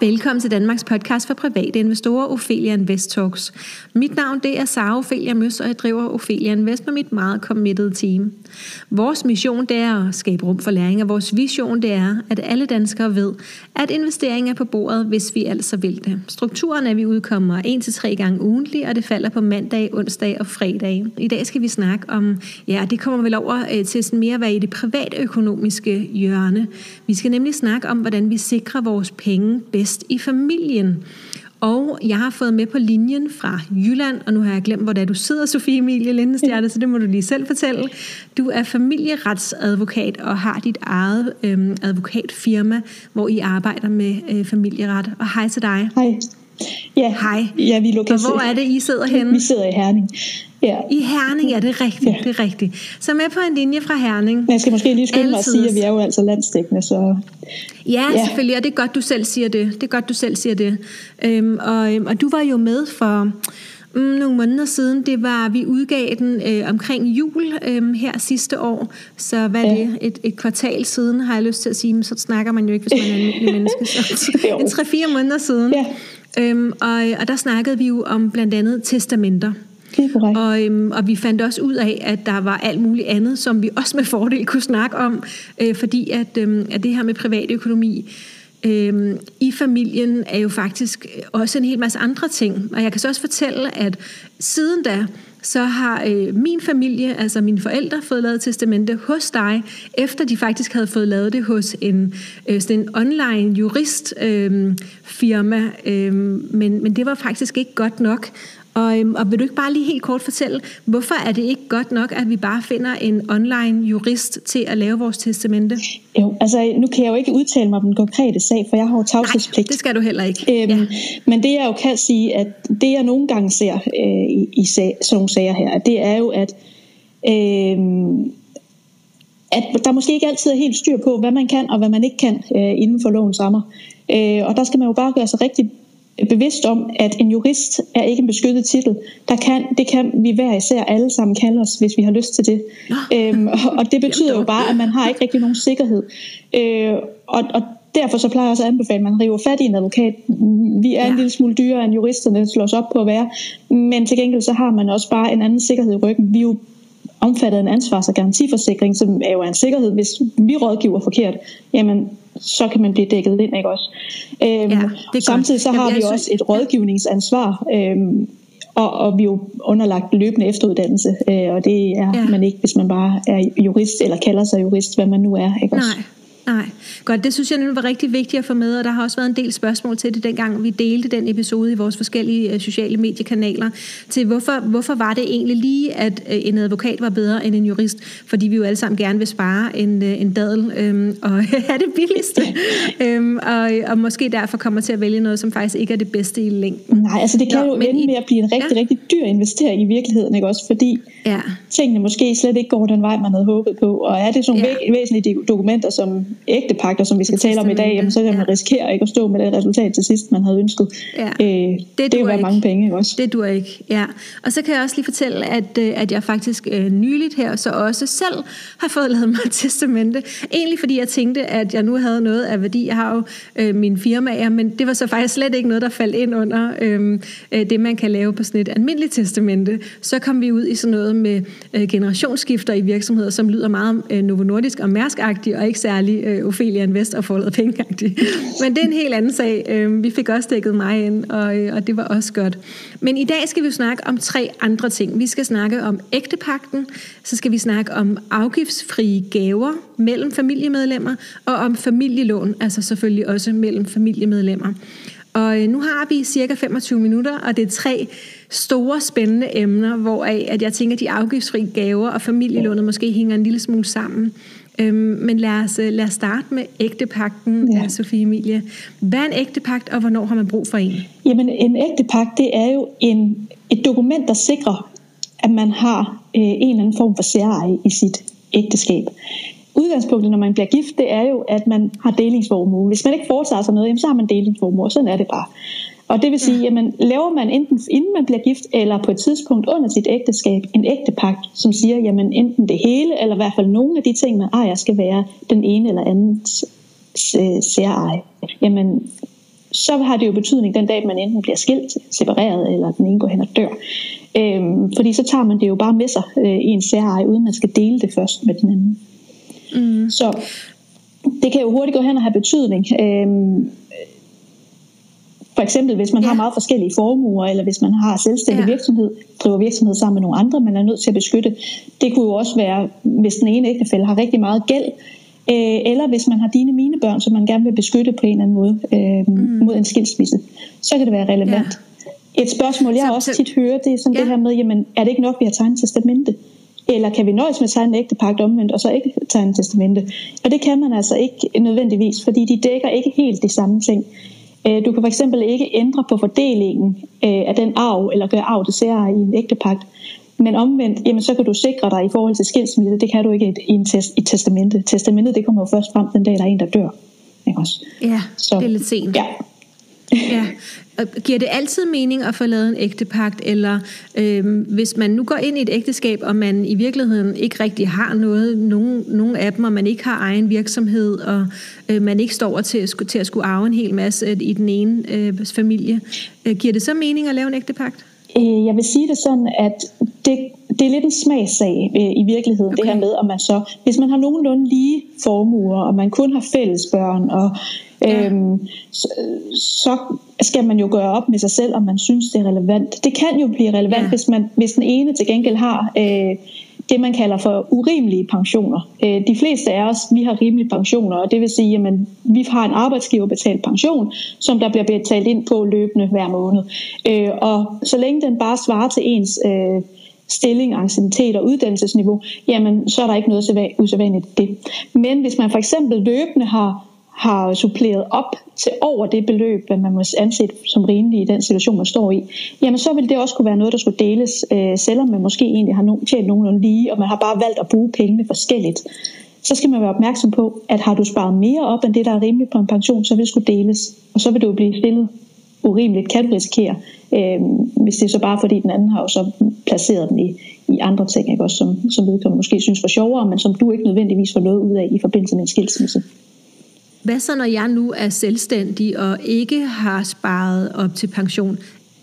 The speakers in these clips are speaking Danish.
velkommen til Danmarks podcast for private investorer, Ophelia Invest Talks. Mit navn det er Sara Ophelia Møs, og jeg driver Ophelia Invest med mit meget committed team. Vores mission det er at skabe rum for læring, og vores vision det er, at alle danskere ved, at investering er på bordet, hvis vi altså vil det. Strukturen er, at vi udkommer 1-3 gange ugentlig, og det falder på mandag, onsdag og fredag. I dag skal vi snakke om, ja, det kommer vel over øh, til sådan mere at være i det privatøkonomiske hjørne. Vi skal nemlig snakke om, hvordan vi sikrer vores penge bedst i familien. Og jeg har fået med på linjen fra Jylland, og nu har jeg glemt, hvor det er, du sidder, Sofie Emilie Lindestjerne, så det må du lige selv fortælle. Du er familieretsadvokat og har dit eget øhm, advokatfirma, hvor I arbejder med øh, familieret. Og hej til dig. Hej. Ja, Hej. ja vi er Og hvor er det, I sidder henne? Vi sidder i Herning. Ja. I Herning, ja, det er rigtigt, Ja. det er rigtigt. Så med på en linje fra Herning. Men jeg skal måske lige skynde mig at sige, at vi er jo altså landstækkende, så Ja, ja, selvfølgelig, og det er godt, du selv siger det. Det er godt, du selv siger det. Øhm, og, øhm, og du var jo med for mm, nogle måneder siden. Det var, vi udgav den øh, omkring jul øh, her sidste år. Så hvad er Ja. det? Et, et kvartal siden, har jeg lyst til at sige. Men så snakker man jo ikke, hvis man er en menneske. Så en 3-4 måneder siden. Ja. Øhm, og, og der snakkede vi jo om blandt andet testamenter. er. Og, øhm, og vi fandt også ud af, at der var alt muligt andet, som vi også med fordel kunne snakke om, øh, fordi at, øhm, at det her med privatøkonomi øhm, i familien er jo faktisk også en hel masse andre ting. Og jeg kan så også fortælle, at siden da, så har øh, min familie, altså mine forældre, fået lavet testamente hos dig, efter de faktisk havde fået lavet det hos en, øh, sådan en online jurist øh, firma. Øh, men, men det var faktisk ikke godt nok. Og, øhm, og vil du ikke bare lige helt kort fortælle, hvorfor er det ikke godt nok, at vi bare finder en online jurist til at lave vores testamente? Jo, altså nu kan jeg jo ikke udtale mig om den konkrete sag, for jeg har jo Nej, tavshedspligt. det skal du heller ikke. Øhm, Men det jeg jo kan sige, at det jeg nogle gange ser øh, i, i sag, sådan nogle sager her, det er jo, at, øh, at der måske ikke altid er helt styr på, hvad man kan og hvad man ikke kan øh, inden for lovens rammer. Øh, og der skal man jo bare gøre sig rigtig bevidst om, at en jurist er ikke en beskyttet titel. Der kan, det kan vi hver især alle sammen kalde os, hvis vi har lyst til det. Øhm, og, og det betyder jo bare, at man har ikke rigtig nogen sikkerhed. Øh, og, og derfor så plejer jeg også at anbefale, at man river fat i en advokat. Vi er ja. En lille smule dyrere end juristerne slår os op på at være, men til gengæld så har man også bare en anden sikkerhed i ryggen. Vi er jo omfattet af en ansvars- og garantiforsikring, som er jo en sikkerhed, hvis vi rådgiver forkert, jamen så kan man blive dækket ind, ikke også? Øhm, Ja, det samtidig så Jamen, har jeg vi synes- også et rådgivningsansvar, øhm, og, og vi er jo underlagt løbende efteruddannelse, øh, og det er ja. man ikke, hvis man bare er jurist, eller kalder sig jurist, hvad man nu er, ikke også? Nej, nej. Godt, det synes jeg var rigtig vigtigt at få med, og der har også været en del spørgsmål til det, dengang vi delte den episode i vores forskellige øh, sociale mediekanaler, til hvorfor, hvorfor var det egentlig lige, at øh, en advokat var bedre end en jurist, fordi vi jo alle sammen gerne vil spare en, øh, en dadel øhm, og have det billigste, øhm, og, og måske derfor kommer til at vælge noget, som faktisk ikke er det bedste i længden. Nej, altså det kan Nå, jo ende i- med at blive en rigtig, Ja. rigtig dyr investering i virkeligheden, ikke også? Fordi Ja, tingene måske slet ikke går den vej, man havde håbet på. Og er det sådan Ja. væ- væsentlige dokumenter som ægtepakter, som vi skal tale om i dag, jamen, så kan man ja. risikere ikke at stå med det resultat til sidst, man havde ønsket. Ja. Øh, det det vil være ikke. mange penge, også? Det dur ikke, ja. Og så kan jeg også lige fortælle, at, øh, at jeg faktisk øh, nyligt her så også selv har fået lavet mig et testamente. Egentlig fordi jeg tænkte, at jeg nu havde noget af værdi. Jeg har jo øh, mine firmaer, men det var så faktisk slet ikke noget, der faldt ind under øh, øh, det, man kan lave på sådan et almindeligt testamente. Så kom vi ud i sådan noget med øh, generationsskifter i virksomheder, som lyder meget øh, Novo Nordisk og mærsk og ikke særlig øh, Ophelia Invest og forladet penge Men det er en helt anden sag. Øhm, vi fik også dækket mig ind, og, øh, og det var også godt. Men i dag skal vi jo snakke om tre andre ting. Vi skal snakke om ægtepakten, så skal vi snakke om afgiftsfrie gaver mellem familiemedlemmer, og om familielån, altså selvfølgelig også mellem familiemedlemmer. Og øh, nu har vi cirka 25 minutter, og det er tre store spændende emner, hvor at jeg tænker, at de afgiftsfri gaver og familielånet måske hænger en lille smule sammen. Øhm, men lad os, øh, lad os starte med ægtepakten, ja. Sofie Emilie. Hvad er en ægtepagt, og hvornår har man brug for en? Jamen, en ægtepagt, det er jo en, et dokument, der sikrer, at man har øh, en eller anden form for særeje i sit ægteskab. Udgangspunktet, når man bliver gift, det er jo, at man har delingsformue. Hvis man ikke foretager sig noget, jamen, så har man delingsformue, og sådan er det bare. Og det vil sige, jamen, laver man enten inden man bliver gift, eller på et tidspunkt under sit ægteskab, en ægtepagt, som siger, jamen enten det hele, eller i hvert fald nogle af de ting, man ejer, skal være den ene eller anden særeje. Jamen, så har det jo betydning den dag, man enten bliver skilt, separeret, eller den ene går hen og dør. Øhm, fordi så tager man det jo bare med sig øh, i en særeje, uden man skal dele det først med den anden. Mm. Så det kan jo hurtigt gå hen og have betydning. Øhm, for eksempel, hvis man ja. har meget forskellige formuer, eller hvis man har selvstændig ja. virksomhed, driver virksomhed sammen med nogle andre, man er nødt til at beskytte. Det kunne jo også være, hvis den ene ægtefælle har rigtig meget gæld, øh, eller hvis man har dine mine børn, som man gerne vil beskytte på en eller anden måde øh, mm. mod en skilsmisse, så kan det være relevant. Ja. Et spørgsmål, jeg så, også tit hører, det er sådan ja. det her med, jamen, er det ikke nok, vi har tegnet testamente? Eller kan vi nøjes med at tegne en ægtepagt omvendt, og så ikke tegne testamente? Og det kan man altså ikke nødvendigvis, fordi de dækker ikke helt de samme ting. Øh, du kan fx ikke ændre på fordelingen øh, af den arv, eller gøre arv til sære i en ægtepagt. Men omvendt, jamen, så kan du sikre dig i forhold til skilsmisse. Det kan du ikke i, en test, i testamentet. Testamentet det kommer jo først frem den dag, der er en, der dør. Ikke også? Ja, så, det er lidt sent. Ja. Ja. Giver det altid mening at få lavet en ægtepagt, eller øh, hvis man nu går ind i et ægteskab, og man i virkeligheden ikke rigtig har noget, nogen, nogen af dem, og man ikke har egen virksomhed, og øh, man ikke står til, til at skulle arve en hel masse øh, i den ene øh, familie, øh, giver det så mening at lave en ægtepagt? Øh, jeg vil sige det sådan, at det, det er lidt en smagssag øh, i virkeligheden, okay. det her med, om man så, hvis man har nogenlunde lige formuer, og man kun har fælles børn, og ja. øhm, så, så skal man jo gøre op med sig selv, om man synes, det er relevant. Det kan jo blive relevant, ja. hvis, man, hvis den ene til gengæld har øh, det, man kalder for urimelige pensioner. Øh, de fleste af os, vi har rimelige pensioner, og det vil sige, at vi har en arbejdsgiverbetalt pension, som der bliver betalt ind på løbende hver måned. Øh, og så længe den bare svarer til ens øh, stilling, anciennitet og uddannelsesniveau, jamen så er der ikke noget usædvanligt i det. Men hvis man for eksempel løbende har har suppleret op til over det beløb, hvad man må anse som rimeligt i den situation, man står i, jamen så vil det også kunne være noget, der skulle deles, øh, selvom man måske egentlig har tjent nogenlunde lige, og man har bare valgt at bruge pengene forskelligt. Så skal man være opmærksom på, at har du sparet mere op end det, der er rimeligt på en pension, så vil det skulle deles, og så vil du blive stillet urimeligt, kan du risikere, øh, hvis det er så bare fordi den anden har jo så placeret den i, i andre ting, ikke? Også, som, som vedkommende måske synes var sjovere, men som du ikke nødvendigvis får noget ud af i forbindelse med en skilsmisse. Hvad så, når jeg nu er selvstændig og ikke har sparet op til pension?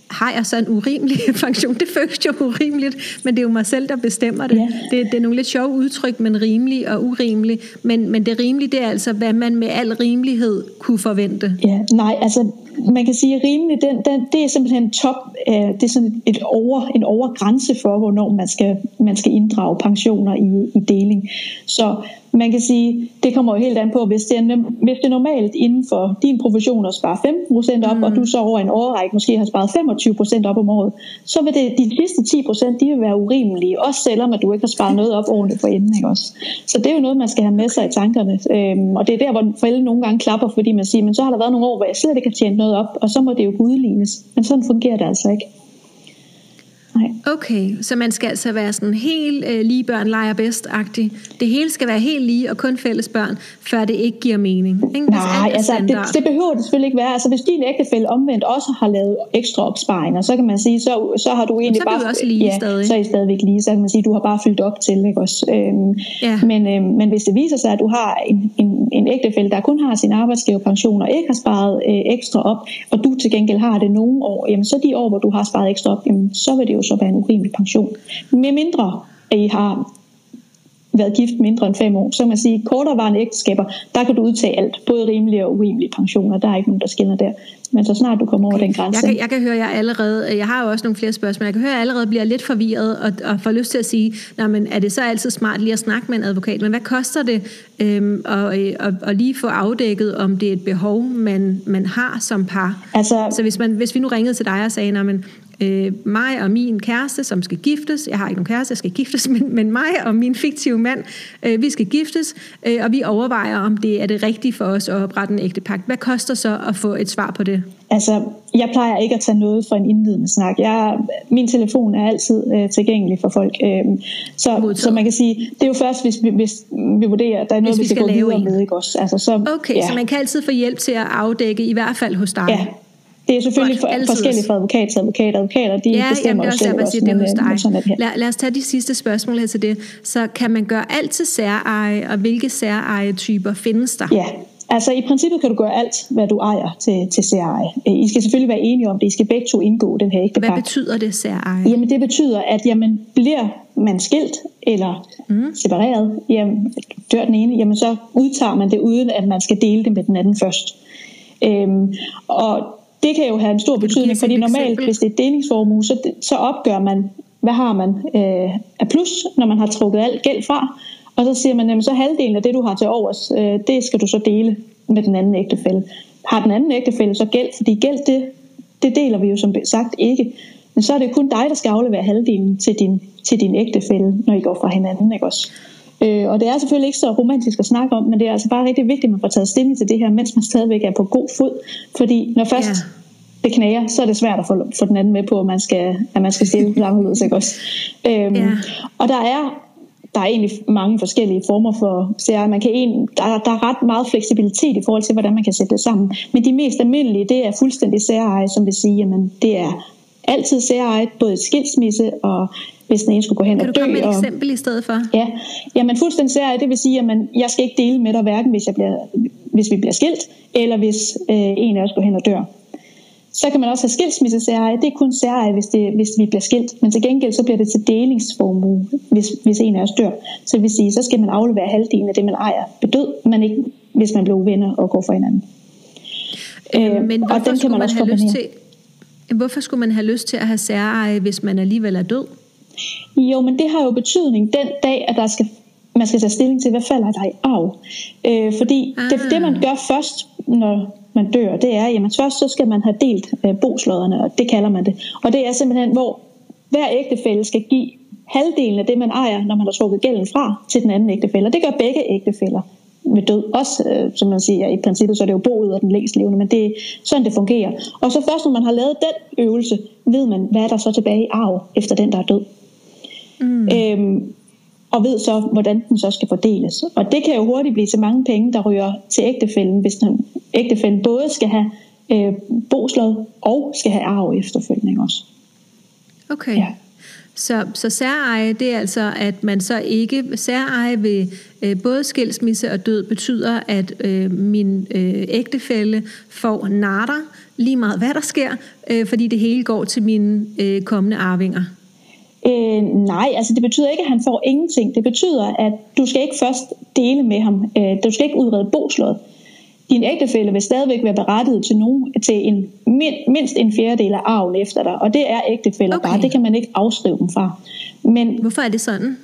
Har jeg så en urimelig pension? Det føles jo urimeligt, men det er jo mig selv, der bestemmer det. Ja. Det, det er nogle lidt sjove udtryk, men rimelig og urimelig. Men, men det rimelige, det er altså, hvad man med al rimelighed kunne forvente. Ja, nej, altså man kan sige, at rimelig, den, den, det er simpelthen top, øh, det er sådan et over, en overgrænse for, hvornår man skal, man skal inddrage pensioner i, i deling. Så man kan sige, det kommer jo helt an på, hvis det er, hvis det er normalt inden for din profession at spare 15% op, mm. og du så over en årrække måske har sparet 25% op om året, så vil det, de sidste 10% de vil være urimelige, også selvom at du ikke har sparet noget op ordentligt for enden. Ikke også? Så det er jo noget, man skal have med sig i tankerne. Øhm, og det er der, hvor forældre nogle gange klapper, fordi man siger, men så har der været nogle år, hvor jeg slet ikke har tjent noget op, og så må det jo udlignes. Men sådan fungerer det altså ikke. Nej. Okay, så man skal altså være sådan helt øh, lige børn leger bedst-agtig. Det hele skal være helt lige og kun fælles børn, før det ikke giver mening. Ikke? Nej, altså det, det behøver det selvfølgelig ikke være. Altså hvis din ægtefælle omvendt også har lavet ekstra opsparinger, så kan man sige, så, så har du egentlig så bare... Så også lige ja, stadig. Så er I stadigvæk lige. Så kan man sige, du har bare fyldt op til. Ikke også? Øhm, ja. men, øhm, men hvis det viser sig, at du har en, en, en ægtefælle, der kun har sin arbejdsgiverpension og ikke har sparet øh, ekstra op, og du til gengæld har det nogle år, jamen så de år, hvor du har sparet ekstra op, jamen, så vil det jo så være en urimelig pension. Med mindre, at I har været gift mindre end fem år, så man sige, korterevarende ægteskaber, der kan du udtage alt, både rimelige og urimelige pensioner, der er ikke nogen, der skiller der. Men så snart du kommer okay. over den grænse. Jeg kan, jeg kan høre, jeg allerede, jeg har jo også nogle flere spørgsmål, jeg kan høre, at jeg allerede bliver lidt forvirret og, og får lyst til at sige, Nå, men er det så altid smart lige at snakke med en advokat, men hvad koster det øhm, at, at, at lige få afdækket, om det er et behov, man, man har som par? Altså, så hvis, man, hvis vi nu ringede til dig og sagde, Nå, men øh, mig og min kæreste, som skal giftes. Jeg har ikke nogen kæreste, jeg skal giftes, men, men mig og min fiktive mand, øh, vi skal giftes, øh, og vi overvejer, om det er det rigtige for os at oprette en ægte pagt. Hvad koster så at få et svar på det? Altså, jeg plejer ikke at tage noget for en indledende snak. Jeg, min telefon er altid øh, tilgængelig for folk. Øh, så, så man kan sige, det er jo først, hvis vi, hvis vi vurderer, at der er noget, hvis vi, vi skal, skal gå videre en. med. Ikke også? Altså, så, okay, ja. så man kan altid få hjælp til at afdække, i hvert fald hos dig. Ja, det er selvfølgelig for, forskelligt fra advokat til advokat. Advokater, de ja, bestemmer jamen, det selv også, det hos dig. Øh, lad, lad os tage de sidste spørgsmål her til det. Så kan man gøre alt til særeje, og hvilke særeje-typer findes der? Ja, Altså i princippet kan du gøre alt, hvad du ejer til, til særeje. I skal selvfølgelig være enige om det. I skal begge to indgå den her ægtepagt. Hvad betyder det særeje? Jamen det betyder, at jamen, bliver man skilt eller mm. separeret, jamen, dør den ene, jamen så udtager man det uden, at man skal dele det med den anden først. Øhm, og det kan jo have en stor betydning, fordi normalt, eksempel? hvis det er delingsformue, så, så opgør man, hvad har man øh, af plus, når man har trukket alt gæld fra, og så siger man, jamen så halvdelen af det, du har til overs, øh, det skal du så dele med den anden ægtefælde. Har den anden ægtefælde så gæld, fordi gæld, det, det deler vi jo som sagt ikke. Men så er det kun dig, der skal aflevere halvdelen til din, til din ægtefælde, når I går fra hinanden, ikke også? Øh, og det er selvfølgelig ikke så romantisk at snakke om, men det er altså bare rigtig vigtigt, at man får taget stilling til det her, mens man stadigvæk er på god fod. Fordi når først ja. Det knager, så er det svært at få, få den anden med på, at man skal, at man skal stille anderledes, ikke også? Øhm, ja. Og der er der er egentlig mange forskellige former for CRI. Man kan en, der, der er ret meget fleksibilitet i forhold til, hvordan man kan sætte det sammen. Men de mest almindelige, det er fuldstændig CRI, som vil sige, at det er altid CRI, både et skilsmisse og hvis den ene skulle gå hen kan og dø. Kan du komme med et eksempel i stedet for? Ja, jamen fuldstændig CRI, det vil sige, at man, jeg skal ikke dele med dig, hverken hvis, jeg bliver, hvis vi bliver skilt, eller hvis øh, en af os går hen og dør. Så kan man også have skilsmisseserie. Det er kun serie, hvis, det, hvis vi bliver skilt. Men til gengæld så bliver det til delingsformue, hvis, hvis en af os dør. Så det vil sige, så skal man aflevere halvdelen af det, man ejer bedød, men ikke hvis man bliver uvenner og går for hinanden. Øh, men og den kan man, man også have lyst til, Hvorfor skulle man have lyst til at have særeje, hvis man alligevel er død? Jo, men det har jo betydning den dag, at der skal, man skal tage stilling til, hvad falder der i arv. Øh, fordi ah. det, det, man gør først, når man dør, det er, jamen først så skal man have delt øh, boslåderne, og det kalder man det. Og det er simpelthen, hvor hver ægtefælle skal give halvdelen af det, man ejer, når man har trukket gælden fra til den anden ægtefælle. Og det gør begge ægtefæller med død. Også, øh, som man siger, i princippet så er det jo boet og den længst levende, men det er sådan, det fungerer. Og så først, når man har lavet den øvelse, ved man, hvad er der så tilbage i arv efter den, der er død. Mm. Øhm, og ved så, hvordan den så skal fordeles. Og det kan jo hurtigt blive så mange penge, der ryger til ægtefælden, hvis den, ægtefælden både skal have øh, boslået og skal have arv efterfølgende også. Okay. Ja. Så, så særeje, det er altså, at man så ikke... Særeje ved øh, både skilsmisse og død betyder, at øh, min øh, ægtefælle får natter, lige meget hvad der sker, øh, fordi det hele går til mine øh, kommende arvinger. Øh, nej, altså det betyder ikke, at han får ingenting. Det betyder, at du skal ikke først dele med ham. Øh, du skal ikke udrede boslået. Din ægtefælle vil stadigvæk være berettiget til, nogen, til en, mindst en fjerdedel af arven efter dig, og det er ægtefæller okay. bare. Det kan man ikke afskrive dem fra. Men, Hvorfor er det sådan?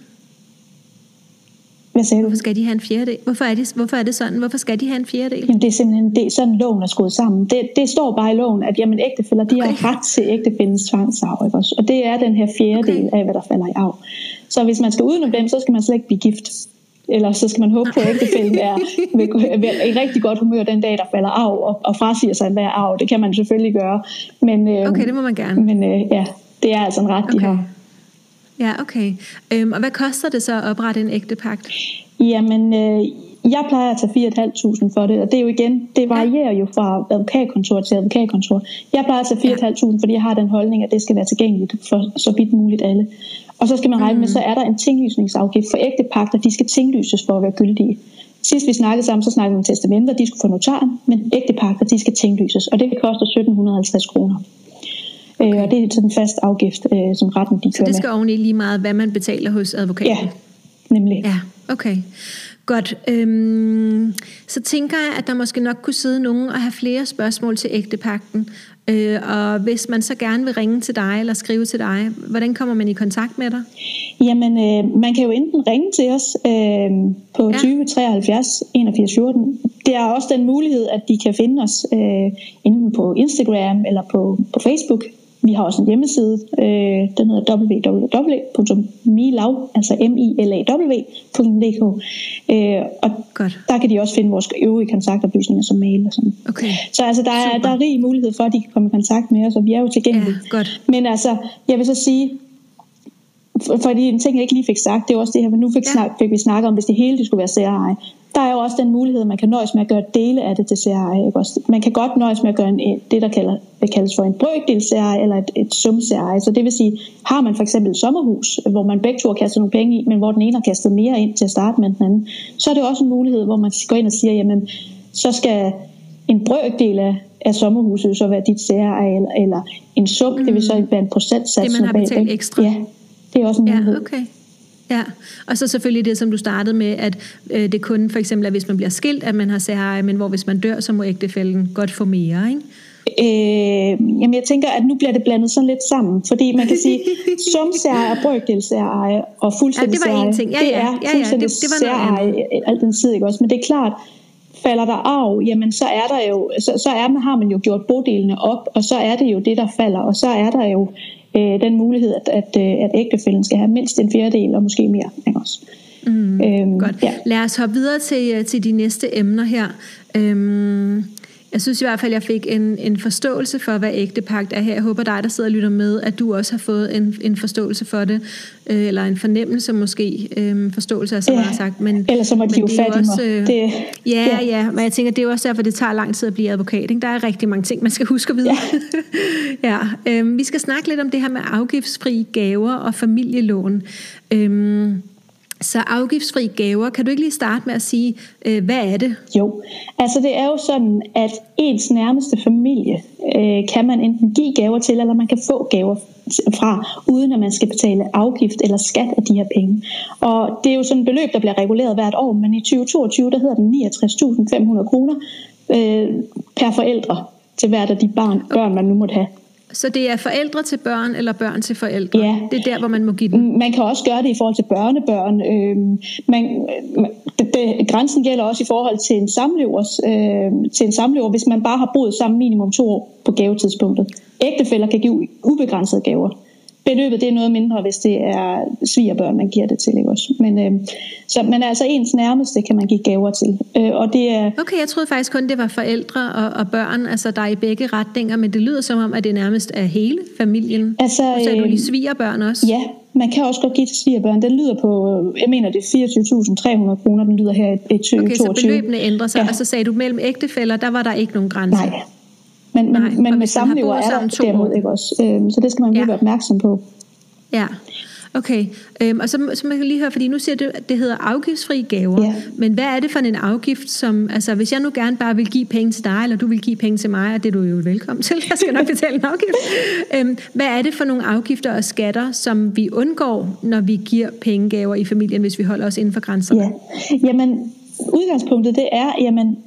Hvad sagde du? Hvorfor skal de have en fjerdedel? Hvorfor er det, hvorfor er det sådan? Hvorfor skal de have en fjerdedel? Jamen det er simpelthen det er sådan, loven er skruet sammen. Det, det står bare i loven, at jamen, ægtefælder de okay. har ret til ægtefældens tvangsarv. Ikke også? Og det er den her fjerdedel okay. af, hvad der falder i arv. Så hvis man skal udenom dem, så skal man slet ikke blive gift. Eller så skal man håbe på, at ægtefælden er, er i rigtig godt humør den dag, der falder arv, og, og frasiger sig enhver arv. Det kan man selvfølgelig gøre. Men, øh, okay, det må man gerne. Men øh, ja, det er altså en ret, okay. de har. Ja, okay. Øhm, og hvad koster det så at oprette en ægtepagt? Jamen, øh, jeg plejer at tage 4.500 for det, og det er jo igen, det varierer jo fra advokatkontor til advokatkontor. Jeg plejer at tage 4.500, fordi jeg har den holdning, at det skal være tilgængeligt for så vidt muligt alle. Og så skal man regne mm. med, så er der en tinglysningsafgift for ægtepagter, de skal tinglyses for at være gyldige. Sidst vi snakkede sammen, så snakkede vi om testamenter, de skulle få notaren, men ægtepagter, de skal tinglyses, og det koster 1750 kroner. Okay. Øh, og det er sådan en fast afgift, øh, som retten de Så det skal oveni lige meget, hvad man betaler hos advokaten? Ja, nemlig. Ja, okay. Godt. Øhm, så tænker jeg, at der måske nok kunne sidde nogen og have flere spørgsmål til ægtepakten. Øh, og hvis man så gerne vil ringe til dig eller skrive til dig, hvordan kommer man i kontakt med dig? Jamen, øh, man kan jo enten ringe til os øh, på ja. 20 73 81 14. Det er også den mulighed, at de kan finde os øh, enten på Instagram eller på, på Facebook. Vi har også en hjemmeside, øh, den hedder www.milaw, altså m i l a w.dk. Øh, og Godt. der kan de også finde vores øvrige kontaktoplysninger som mail og sådan. Okay. Så altså, der, er, der er rig mulighed for, at de kan komme i kontakt med os, og vi er jo tilgængelige. Ja, godt. Men altså, jeg vil så sige, fordi en ting, jeg ikke lige fik sagt, det er også det her, men nu fik, ja. snak, fik vi snakket om, hvis det hele det skulle være særeje. Der er jo også den mulighed, at man kan nøjes med at gøre dele af det til særeje. Ikke? Man kan godt nøjes med at gøre en, det, der kalder, det kaldes for en brøkdel særeje, eller et, et sum særeje. Så det vil sige, har man for eksempel et sommerhus, hvor man begge to har kastet nogle penge i, men hvor den ene har kastet mere ind til at starte med den anden, så er det også en mulighed, hvor man går ind og siger, jamen, så skal en brøkdel af, af sommerhuset så være dit særeje, eller en sum, mm. det vil så være en procentsats. Det man har betalt ekstra. Ja, det er også en mulighed. Ja, okay. Ja, og så selvfølgelig det, som du startede med, at øh, det kun for eksempel er, hvis man bliver skilt, at man har særeje, men hvor hvis man dør, så må ægtefælden godt få mere, ikke? Øh, jamen jeg tænker, at nu bliver det blandet sådan lidt sammen, fordi man kan sige, sumsæreje og brøkdelsæreje og fuldstændig ja, det var en ting. Ja, ja, det er ja, ja, det, det var særeje alt den tid, ikke også? Men det er klart, falder der af, jamen så er der jo, så, så er man, har man jo gjort bodelene op, og så er det jo det, der falder, og så er der jo øh, den mulighed, at, at, øh, at ægtefælden skal have mindst en fjerdedel, og måske mere. Ikke også? Mm, øhm, godt. Ja. Lad os hoppe videre til, øh, til de næste emner her. Øhm, jeg synes i hvert fald, at jeg fik en, en forståelse for, hvad ægtepagt er her. Jeg håber dig, der sidder og lytter med, at du også har fået en, en forståelse for det, øh, eller en fornemmelse måske. Øh, forståelse er så meget sagt. Men, eller så må de jo fat mig. Øh, det, ja, ja, ja, men jeg tænker, det er jo også derfor, det tager lang tid at blive advokat. Ikke? Der er rigtig mange ting, man skal huske at vide. Ja. ja, øh, vi skal snakke lidt om det her med afgiftsfri gaver og familielån. Øh, så afgiftsfri gaver, kan du ikke lige starte med at sige, øh, hvad er det? Jo, altså det er jo sådan, at ens nærmeste familie øh, kan man enten give gaver til, eller man kan få gaver fra, uden at man skal betale afgift eller skat af de her penge. Og det er jo sådan et beløb, der bliver reguleret hvert år, men i 2022, der hedder den 69.500 kroner øh, per forældre til hvert af de barn, børn, man nu måtte have. Så det er forældre til børn eller børn til forældre? Ja. Det er der, hvor man må give den? Man kan også gøre det i forhold til børnebørn. Øhm, man, det, det, grænsen gælder også i forhold til en, samlevers, øh, til en samlever, hvis man bare har boet sammen minimum to år på gavetidspunktet. Ægtefælder kan give ubegrænsede gaver beløbet det er noget mindre, hvis det er svigerbørn, man giver det til. Ikke også? Men, øh, så, men altså ens nærmeste kan man give gaver til. Øh, og det er, okay, jeg troede faktisk kun, det var forældre og, og børn, altså der er i begge retninger, men det lyder som om, at det nærmest er hele familien. Altså, og så er du lige svigerbørn også. Ja, man kan også godt give til svigerbørn. Den lyder på, jeg mener det er 24.300 kroner, den lyder her i 2022. Okay, så beløbene ændrer sig, ja. og så sagde du mellem ægtefælder, der var der ikke nogen grænse. Nej, men, Nej, men, men med samlever er der derimod ikke også. Øhm, så det skal man ja. være opmærksom på. Ja, okay. Øhm, og så, så man kan lige høre, fordi nu siger du, at det hedder afgiftsfri gaver. Ja. Men hvad er det for en afgift, som, altså hvis jeg nu gerne bare vil give penge til dig, eller du vil give penge til mig, og det er du jo velkommen til, jeg skal nok betale en afgift. øhm, hvad er det for nogle afgifter og skatter, som vi undgår, når vi giver pengegaver i familien, hvis vi holder os inden for grænserne? Ja. Jamen, udgangspunktet det er, jamen,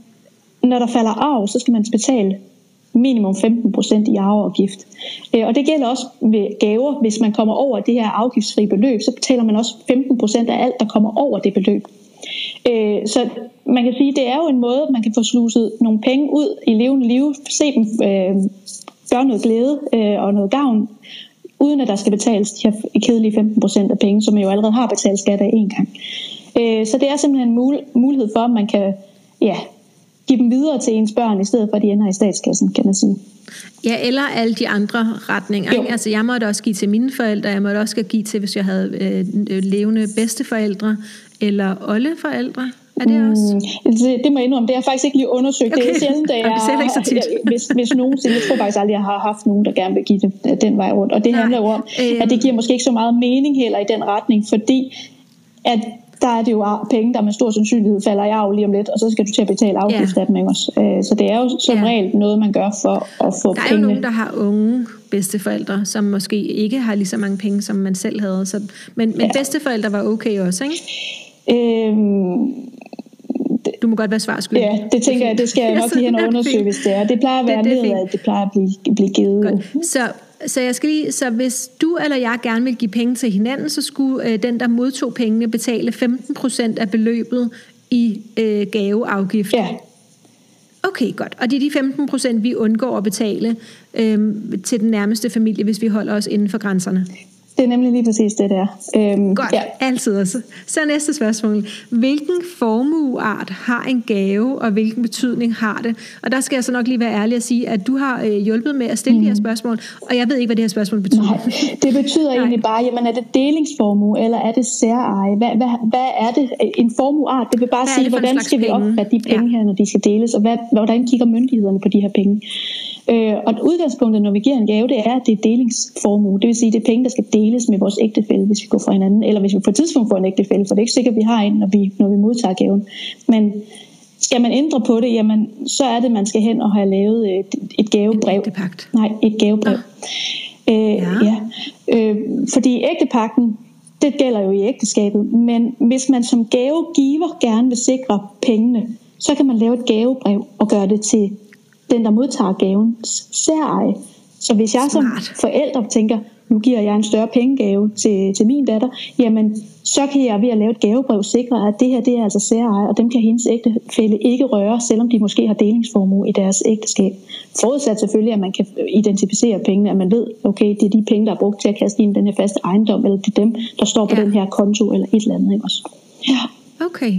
når der falder arv, så skal man betale minimum 15% i arveafgift. Øh, og det gælder også ved gaver. Hvis man kommer over det her afgiftsfri beløb, så betaler man også 15% af alt, der kommer over det beløb. Øh, så man kan sige, det er jo en måde, man kan få sluset nogle penge ud i levende liv, se dem øh, gøre noget glæde og noget gavn, uden at der skal betales de her kedelige 15% af penge, som man jo allerede har betalt skat af en gang. Så det er simpelthen en mulighed for, at man kan ja, give dem videre til ens børn, i stedet for at de ender i statskassen, kan man sige. Ja, eller alle de andre retninger. Ikke? Altså, jeg måtte også give til mine forældre, jeg måtte også give til, hvis jeg havde øh, levende bedsteforældre, eller oldeforældre. Er det mm, også? Det, det må jeg indrømme, det har jeg faktisk ikke lige undersøgt. Okay. Det er sjældent, at jeg, det ikke så tit. hvis, hvis nogensinde, jeg tror faktisk aldrig, jeg har haft nogen, der gerne vil give det den vej rundt. Og det Nej. handler jo om, øh, at det giver måske ikke så meget mening heller i den retning, fordi at der er det jo penge, der med stor sandsynlighed falder i arv lige om lidt, og så skal du til at betale afgift ja. af dem. Ikke også? Øh, så det er jo som ja. regel noget, man gør for at få penge. Der er jo nogen, der har unge bedsteforældre, som måske ikke har lige så mange penge, som man selv havde. Så, men men ja. bedsteforældre var okay også, ikke? Øhm, du må godt være svarskyldig. Ja, det tænker jeg, det skal jeg nok lige hen og undersøge, hvis det er. Det plejer at være det, det, at det plejer at blive, blive givet. Godt. Så så, jeg skal lige, så hvis du eller jeg gerne vil give penge til hinanden, så skulle øh, den, der modtog pengene, betale 15% af beløbet i øh, gaveafgift. Ja. Okay, godt. Og det er de 15%, vi undgår at betale øh, til den nærmeste familie, hvis vi holder os inden for grænserne. Det er nemlig lige præcis det der. Øhm, Godt, ja. altid også. Så næste spørgsmål. Hvilken formueart har en gave, og hvilken betydning har det? Og der skal jeg så nok lige være ærlig at sige, at du har øh, hjulpet med at stille mm. de her mm. spørgsmål, og jeg ved ikke, hvad det her spørgsmål betyder. Nej, det betyder Nej. egentlig bare, jamen er det delingsformue, eller er det særeje? Hvad, hvad, hvad er det? En formueart, det vil bare hvad sige, hvordan skal vi opfatte de penge ja. her, når de skal deles, og hvad, hvordan kigger myndighederne på de her penge? Øh, og udgangspunktet, når vi giver en gave, det er, at det er delingsformue. Det vil sige, det er penge, der skal deles med vores ægtefælde, hvis vi går fra hinanden, eller hvis vi på et tidspunkt får en ægtefælde, for det er ikke sikkert, at vi har en, når vi, når vi modtager gaven. Men skal man ændre på det, jamen, så er det, man skal hen og have lavet et, et gavebrev. En ægtepagt. Nej, et gavebrev. Øh, ja. ja. Øh, fordi ægtepakten, det gælder jo i ægteskabet, men hvis man som gavegiver gerne vil sikre pengene, så kan man lave et gavebrev og gøre det til den, der modtager gavens særeje. Så hvis jeg som Smart. forælder tænker, nu giver jeg en større pengegave til, til min datter, jamen så kan jeg ved at lave et gavebrev sikre, at det her det er altså særeje, og dem kan hendes ægtefælle ikke røre, selvom de måske har delingsformue i deres ægteskab. Forudsat selvfølgelig, at man kan identificere pengene, at man ved, okay, det er de penge, der er brugt til at kaste ind i den her faste ejendom, eller det er dem, der står på Ja. den her konto, eller et eller andet. Ikke også? Ja. Okay,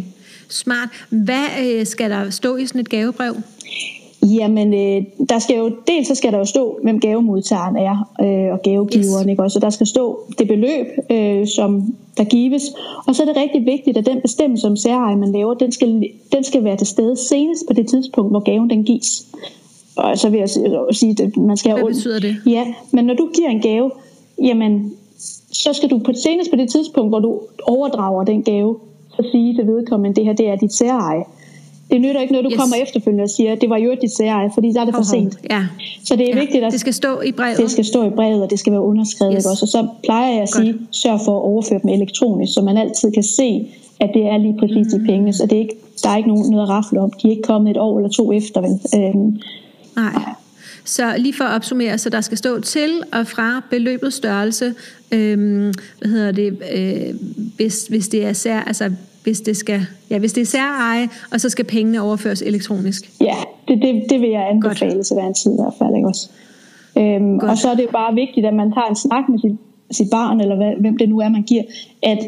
smart. Hvad øh, skal der stå i sådan et gavebrev? Jamen, øh, der skal jo, dels så skal der jo stå, hvem gavemodtageren er, øh, og gavegiveren, Yes. ikke også? Så der skal stå det beløb, øh, som der gives. Og så er det rigtig vigtigt, at den bestemmelse om særeje, man laver, den skal, den skal være til stede senest på det tidspunkt, hvor gaven den gives. Og så vil jeg sige, at man skal Hvad have- betyder det? Ja, men når du giver en gave, jamen, så skal du på senest på det tidspunkt, hvor du overdrager den gave, så sige til vedkommende, det her det er dit særeje. Det nytter ikke, når du Yes. kommer efterfølgende og siger, det var jo dit særeje, fordi der er det for sent. Ja. Så det er ja. vigtigt, at Det skal stå i brevet. det skal stå i brevet, og det skal være underskrevet. Yes. Også. Og så plejer jeg at Godt. sige, sørg for at overføre dem elektronisk, så man altid kan se, at det er lige præcis Mm. de penge. Så det er ikke, der er ikke nogen, noget at rafle om. De er ikke kommet et år eller to efter. Vel? Øhm, Nej. Så lige for at opsummere, så der skal stå til og fra beløbets størrelse, øhm, hvad hedder det, øh, hvis, hvis det er sær, altså hvis det skal, ja, hvis det er særeje, og så skal pengene overføres elektronisk. Ja, det, det, det vil jeg anbefale Godt. til hver en tid i hvert fald. Ikke også? Øhm, Godt. og så er det jo bare vigtigt, at man tager en snak med sit, sit barn, eller hvad, hvem det nu er, man giver, at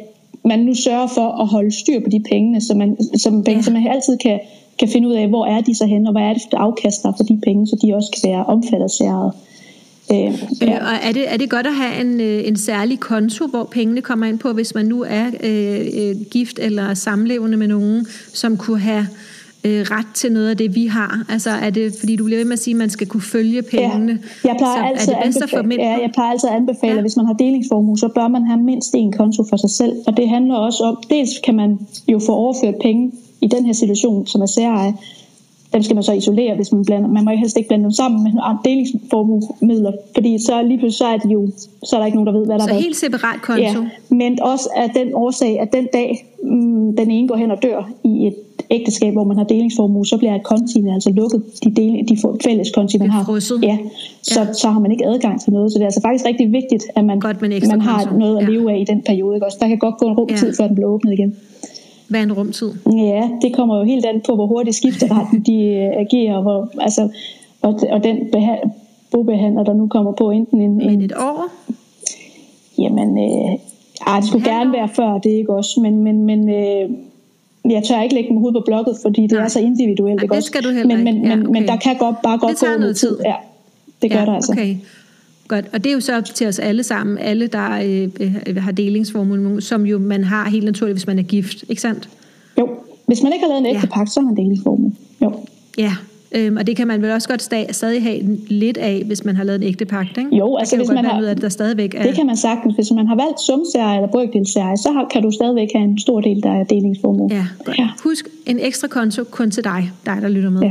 man nu sørger for at holde styr på de pengene, så man, som penge, Ja. så man altid kan, kan finde ud af, hvor er de så hen, og hvad er det for afkast, der for de penge, så de også kan være omfattet af særet. Øhm, Ja. Øh, og er det, er det godt at have en, øh, en særlig konto, hvor pengene kommer ind på, hvis man nu er øh, øh, gift eller samlevende med nogen, som kunne have øh, ret til noget af det, vi har? Altså er det, fordi du bliver ved med at sige, at man skal kunne følge pengene, Ja, jeg plejer så altid er det bedst at få ind ja, jeg plejer altid at anbefale, ja. at hvis man har delingsformue, så bør man have mindst en konto for sig selv. Og det handler også om, dels kan man jo få overført penge i den her situation, som er særeje. Dem skal man så isolere, hvis man blander. Man må helst ikke blande dem sammen med andre delingsformuemidler, fordi så lige pludselig så er, det jo, så er der ikke nogen, der ved, hvad der Så har været. helt separat konto? Ja, men også af den årsag, at den dag, mm, den ene går hen og dør i et ægteskab, hvor man har delingsformue, så bliver kontiene altså lukket. De, del, de fælles konti, man er har. Ja, så, Ja. ja. så har man ikke adgang til noget. Så det er altså faktisk rigtig vigtigt, at man, Godt man har konto. noget at Ja. leve af i den periode. Ikke? Også der kan godt gå en rum Ja. tid, før den bliver åbnet igen. Hvad er en rumtid? Ja, det kommer jo helt an på, hvor hurtigt skifteretten de øh, agerer, hvor, altså, og, og den beha- bobehandler, der nu kommer på, enten en, Men en et år? Jamen, øh, ej, det skulle Halvår? gerne være før, det er ikke også, men, men, men øh, jeg tør ikke lægge mig hovedet på blokket, fordi det Nej. er så individuelt. Ikke det også? skal du heller men, men, ikke. Ja, men, men okay. der kan godt, bare godt gå noget tid. Ja, det gør ja, der altså. Okay. Godt, og det er jo så op til os alle sammen, alle der øh, øh, har delingsformue, som jo man har helt naturligt, hvis man er gift, ikke sandt? Jo, hvis man ikke har lavet en Ja. ægte pagt, så har man delingsformue. Jo. Ja, øhm, og det kan man vel også godt sta- stadig have lidt af, hvis man har lavet en ægte pagt, ikke? Jo, altså, jo hvis man har- noget, at der stadigvæk er... Det kan man sagtens. Hvis man har valgt sumsære eller brøkdelsære, så har, kan du stadigvæk have en stor del, der er delingsformue. Ja, godt. Ja. Husk en ekstra konto kun til dig, dig der lytter med.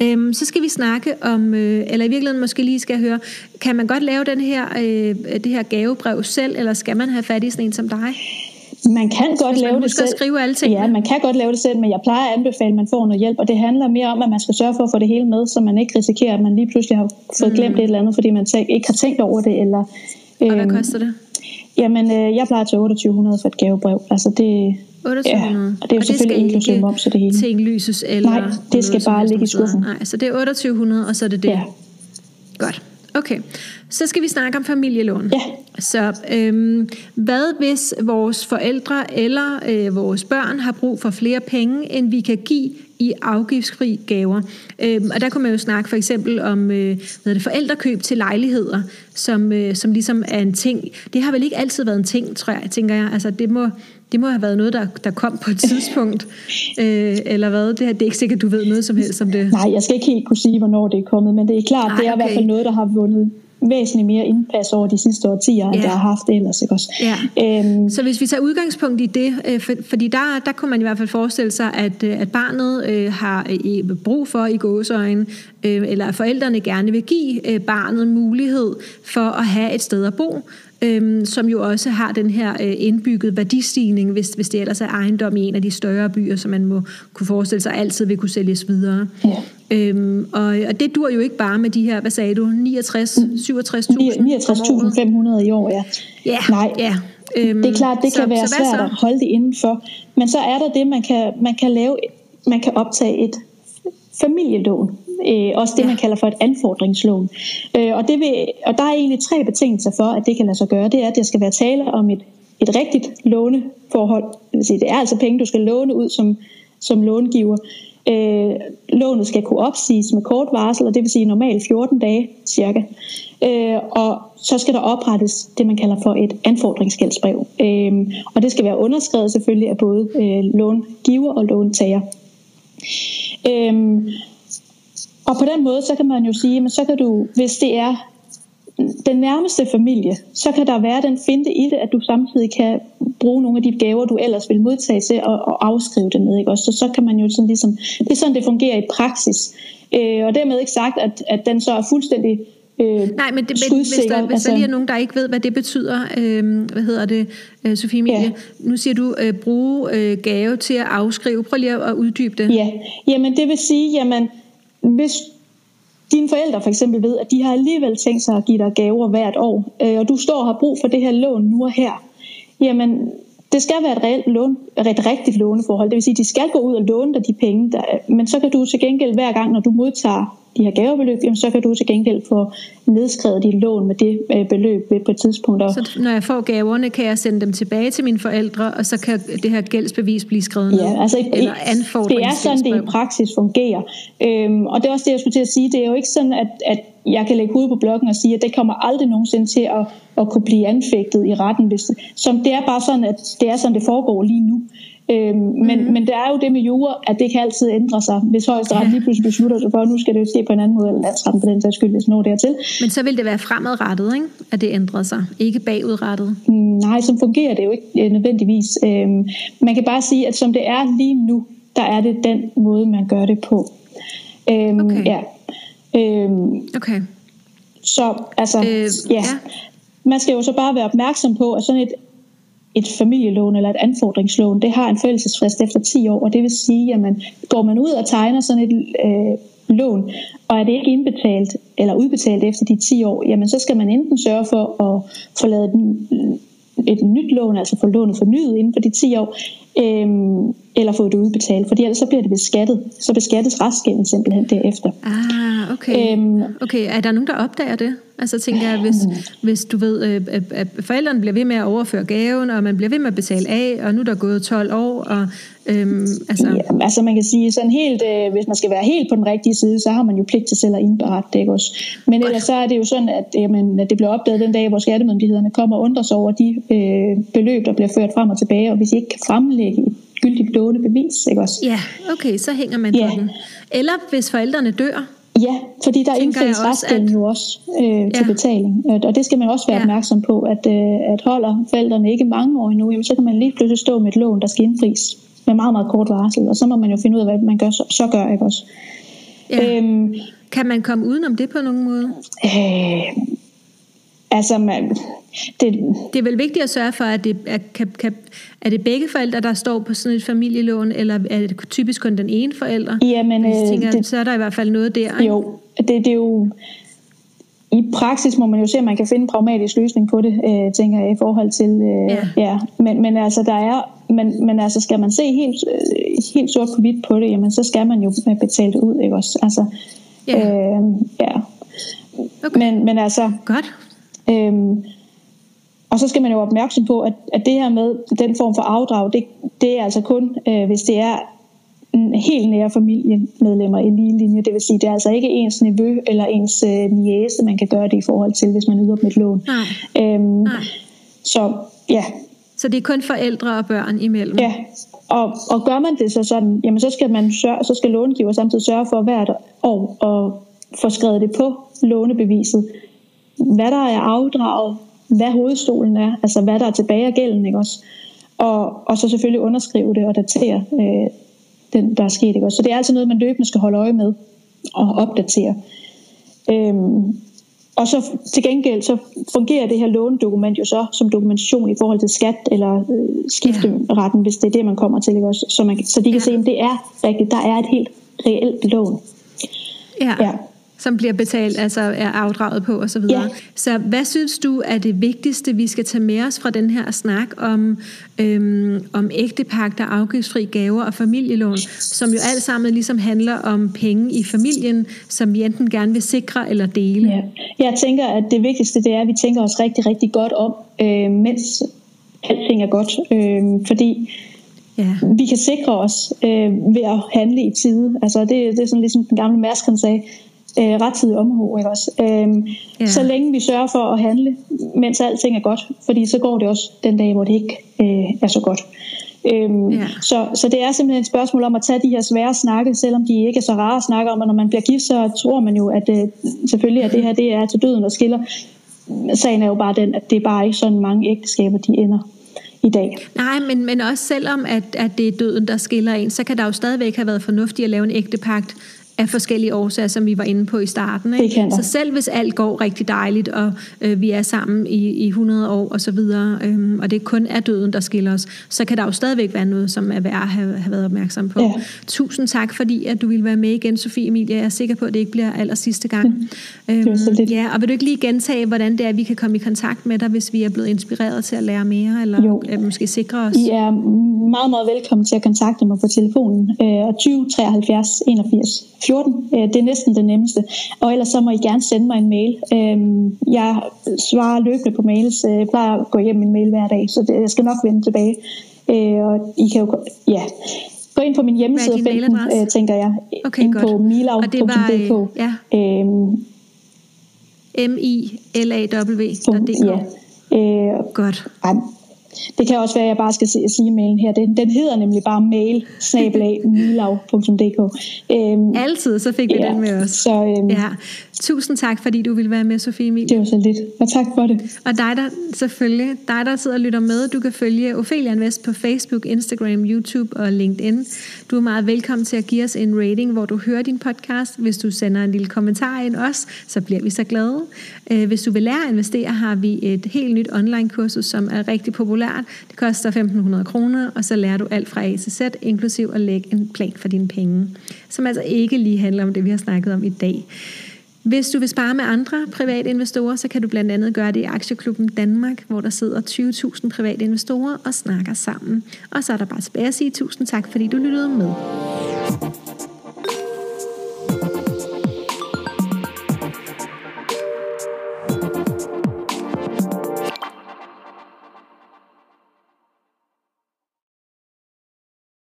Ja. Øhm, så skal vi snakke om, øh, eller i virkeligheden måske lige skal høre, kan man godt lave den her, øh, det her gavebrev selv, eller skal man have fat i sådan en som dig? Man kan godt man lave det selv. skrive alle tingene. Ja, man kan godt lave det selv, men jeg plejer at anbefale, at man får noget hjælp, og det handler mere om, at man skal sørge for at få det hele med, så man ikke risikerer, at man lige pludselig har fået glemt et eller andet, fordi man ikke har tænkt over det. Eller, Og hvad øhm, koster det? Jamen, øh, jeg plejer til 2800 for et gavebrev. Altså det, 2800. Ja, og det er jo selvfølgelig inklusive moms og det hele. tinglyses eller Nej, det skal bare ligge i skuffen. Nej, så det er 2800, og så er det det. ja. Godt. Okay, så skal vi snakke om familielån. Ja. Så øhm, hvad hvis vores forældre eller øh, vores børn har brug for flere penge, end vi kan give i afgiftsfri gaver? Øhm, og der kunne man jo snakke for eksempel om øh, hvad det, forældrekøb til lejligheder, som, øh, som ligesom er en ting. Det har vel ikke altid været en ting, tror jeg, tænker jeg. Altså det må, det må have været noget, der, der kom på et tidspunkt. øh, eller hvad? Det, her, det er ikke sikkert, du ved noget som helst om det. Nej, jeg skal ikke helt kunne sige, hvornår det er kommet, men det er klart, Nej, det er i hvert okay. fald noget, der har vundet væsentligt mere indpas over de sidste årtier, end ja. jeg har haft ellers. Ikke også? Ja. Øhm, så hvis vi tager udgangspunkt i det, øh, for, fordi der, der kunne man i hvert fald forestille sig, at, øh, at barnet øh, har øh, brug for i gåseøjne, øh, eller at forældrene gerne vil give øh, barnet mulighed for at have et sted at bo, øhm, som jo også har den her øh, indbygget værdistigning, hvis, hvis det ellers er ejendom i en af de større byer, som man må kunne forestille sig altid vil kunne sælges videre. Ja. Øhm, og, og det dur jo ikke bare med de her, hvad sagde du, 69, 67.000? 69.500 i år, ja. Ja, Nej. ja. Øhm, det er klart, det så, kan være så svært så? at holde det indenfor. Men så er der det, man kan, man kan lave, man kan optage et familielån. Øh, også det, man kalder for et anfordringslån. Øh, og, det vil, og der er egentlig tre betingelser for, at det kan lade sig gøre. Det er, at der skal være tale om et, et rigtigt låneforhold. Det vil sige, det er altså penge, du skal låne ud som, som långiver. Øh, lånet skal kunne opsiges med kort varsel, og det vil sige normalt 14 dage cirka. Øh, og så skal der oprettes det, man kalder for et anfordringsgældsbrev. Øh, og det skal være underskrevet selvfølgelig af både øh, långiver og låntager. Øh, og på den måde, så kan man jo sige, men så kan du, hvis det er den nærmeste familie, så kan der være den finte i det, at du samtidig kan bruge nogle af de gaver, du ellers vil modtage til at, at afskrive det med. Ikke? Også, så, så kan man jo sådan ligesom, det er sådan, det fungerer i praksis. Øh, og dermed ikke sagt, at, at den så er fuldstændig Øh, Nej, men det, hvis, der, hvis altså, der lige er nogen, der ikke ved, hvad det betyder, øh, hvad hedder det, øh, Sofie Emilie, ja. nu siger du, øh, bruge øh, gave til at afskrive. Prøv lige at uddybe det. Ja, jamen det vil sige, jamen hvis dine forældre for eksempel ved, at de har alligevel tænkt sig at give dig gaver hvert år, øh, og du står og har brug for det her lån nu og her, jamen det skal være et, reelt lån, et rigtigt låneforhold. Det vil sige, at de skal gå ud og låne dig de penge, der, men så kan du til gengæld hver gang, når du modtager de her gavebeløb, jamen så kan du til gengæld få nedskrevet dit lån med det øh, beløb på et tidspunkt. Så når jeg får gaverne, kan jeg sende dem tilbage til mine forældre, og så kan det her gældsbevis blive skrevet ned? Ja, altså i, eller det er sådan, det i praksis fungerer. Øhm, og det er også det, jeg skulle til at sige. Det er jo ikke sådan, at, at jeg kan lægge hovedet på blokken og sige, at det kommer aldrig nogensinde til at, at kunne blive anfægtet i retten. Hvis, som det er bare sådan, at det er sådan, det foregår lige nu. Øhm, men, mm. men der er jo det med jura, at det kan altid ændre sig. Hvis højesteret ja. lige pludselig beslutter sig for, at nu skal det ske på en anden måde, eller landsretten på den sags skyld, hvis når dertil. Men så vil det være fremadrettet, ikke? at det ændrer sig, ikke bagudrettet? Mm, nej, som fungerer det jo ikke øh, nødvendigvis. Øhm, man kan bare sige, at som det er lige nu, der er det den måde, man gør det på. Øhm, okay. Ja. Øhm, okay. Så altså, øh, ja. ja. Man skal jo så bare være opmærksom på, at sådan et et familielån eller et anfordringslån, det har en forældelsesfrist efter 10 år, og det vil sige, at man, går man ud og tegner sådan et øh, lån, og er det ikke indbetalt eller udbetalt efter de 10 år, jamen så skal man enten sørge for at få lavet et nyt lån, altså få lånet fornyet inden for de 10 år, øhm, eller få det udbetalt, for ellers så bliver det beskattet. Så beskattes restgælden simpelthen derefter. Ah, okay. Øhm, okay, er der nogen, der opdager det? Altså tænker jeg, hvis, hvis du ved, øh, at forældrene bliver ved med at overføre gaven, og man bliver ved med at betale af, og nu er der gået 12 år, og øhm, altså... Ja, altså man kan sige sådan helt, øh, hvis man skal være helt på den rigtige side, så har man jo pligt til selv at indberette det, ikke også? Men ellers så er det jo sådan, at, jamen, at det bliver opdaget den dag, hvor skattemyndighederne kommer og undrer sig over de øh, beløb, der bliver ført frem og tilbage, og hvis I ikke kan fremlægge et gyldigt lånebevis, ikke også? Ja, okay, så hænger man ja. på den. Eller hvis forældrene dør, Ja, fordi der indfries restgælden at... jo også øh, ja. til betaling. Og det skal man også være ja. opmærksom på, at, øh, at holder forældrene ikke mange år endnu, jamen, så kan man lige pludselig stå med et lån, der skal indfries med meget, meget kort varsel. Og så må man jo finde ud af, hvad man gør, så, så gør, ikke også? Ja. Øhm, kan man komme udenom det på nogen måde? Øh, altså, man, det, det er vel vigtigt at sørge for, at det er, kan, kan, er det begge forældre, der står på sådan et familielån, eller er det typisk kun den ene forælder? Jamen, Hvis tænker, øh, det, så er der i hvert fald noget der. Ikke? Jo, det, det er jo... I praksis må man jo se, at man kan finde en pragmatisk løsning på det, øh, tænker jeg, i forhold til... Øh, ja. ja. Men, men altså, der er... Men, men altså, skal man se helt, øh, helt sort på hvidt på det, jamen, så skal man jo betale det ud, ikke også? Altså, ja. Øh, ja. Okay. Men, men altså... Godt. Øh, og så skal man jo være opmærksom på, at, at det her med den form for afdrag, det, det er altså kun, øh, hvis det er helt nære familiemedlemmer i lige linje. Det vil sige, det er altså ikke ens nevø eller ens øh, niæse, man kan gøre det i forhold til, hvis man yder dem et lån. Nej. Øhm, Nej. Så ja. Så det er kun forældre og børn imellem? Ja, og, og gør man det så sådan, jamen så skal, man sørge, så skal långiver samtidig sørge for hvert år at få skrevet det på lånebeviset, hvad der er afdraget, hvad hovedstolen er, altså hvad der er tilbage af gælden, ikke også? Og, og så selvfølgelig underskrive det og datere øh, den, der er sket, ikke også? Så det er altså noget, man løbende skal holde øje med og opdatere. Øhm, og så til gengæld, så fungerer det her lånedokument jo så som dokumentation i forhold til skat eller øh, skifteretten, hvis det er det, man kommer til. Ikke også? Så, man, så de kan se, at det er rigtigt. Der er et helt reelt lån. Ja. ja som bliver betalt, altså er afdraget på osv. Ja. Så hvad synes du er det vigtigste, vi skal tage med os fra den her snak om, øhm, om ægtepagter, afgiftsfri gaver og familielån, som jo alt sammen ligesom handler om penge i familien, som vi enten gerne vil sikre eller dele? Ja. Jeg tænker, at det vigtigste det er, at vi tænker os rigtig, rigtig godt om, øh, mens alting er godt. Øh, fordi Ja. Vi kan sikre os øh, ved at handle i tide. Altså det, det er sådan ligesom den gamle Mærsk sagde, øh, rettidig omhu. Ikke også? Øhm, ja. Så længe vi sørger for at handle, mens alting er godt, fordi så går det også den dag, hvor det ikke øh, er så godt. Øhm, ja. så, så det er simpelthen et spørgsmål om at tage de her svære snakke, selvom de ikke er så rare at snakke om, og når man bliver gift, så tror man jo, at øh, selvfølgelig at det her det er til døden og skiller. Sagen er jo bare den, at det er bare ikke sådan mange ægteskaber, de ender i dag. Nej, men, men også selvom at, at det er døden, der skiller en, så kan der jo stadigvæk have været fornuftigt at lave en ægtepagt, af forskellige årsager, som vi var inde på i starten. Ikke? Det kan så selv hvis alt går rigtig dejligt, og øh, vi er sammen i, i 100 år og så videre, øh, og det kun er døden, der skiller os, så kan der jo stadigvæk være noget, som er værd at have, have været opmærksom på. Ja. Tusind tak, fordi at du ville være med igen, Sofie Emilie. Jeg er sikker på, at det ikke bliver aller sidste gang. Mm. Øhm, ja, og vil du ikke lige gentage, hvordan det er, at vi kan komme i kontakt med dig, hvis vi er blevet inspireret til at lære mere, eller jo. Øh, måske sikre os? I er meget, meget velkommen til at kontakte mig på telefonen øh, 20 73 81 14. Øh, det er næsten det nemmeste. Og ellers så må I gerne sende mig en mail. Øh, jeg svarer løbende på mails. Øh, jeg plejer at gå hjem min mail hver dag, så jeg skal nok vende tilbage. Øh, og I kan jo... Ja, gå ind på min hjemmeside og find den, tænker jeg. Okay, ind godt. på milav.dk. Ja. Øhm, M-I-L-A-W.dk. Ja. Øh, godt. Ej, det kan også være, at jeg bare skal sige mailen her. Den, den hedder nemlig bare mail øhm, Altid, så fik vi ja, den med os. Så, øhm, ja. Tusind tak, fordi du ville være med, Sofie Emilie. Det var så lidt, og tak for det. Og dig der, selvfølgelig, dig der sidder og lytter med, du kan følge Ophelia Invest på Facebook, Instagram, YouTube og LinkedIn. Du er meget velkommen til at give os en rating, hvor du hører din podcast. Hvis du sender en lille kommentar ind også, så bliver vi så glade. Øh, hvis du vil lære at investere, har vi et helt nyt online-kursus, som er rigtig populært. Det koster 1.500 kroner, og så lærer du alt fra A til Z, inklusiv at lægge en plan for dine penge, som altså ikke lige handler om det, vi har snakket om i dag. Hvis du vil spare med andre private investorer, så kan du blandt andet gøre det i Aktieklubben Danmark, hvor der sidder 20.000 private investorer og snakker sammen. Og så er der bare tilbage at sige tusind tak, fordi du lyttede med.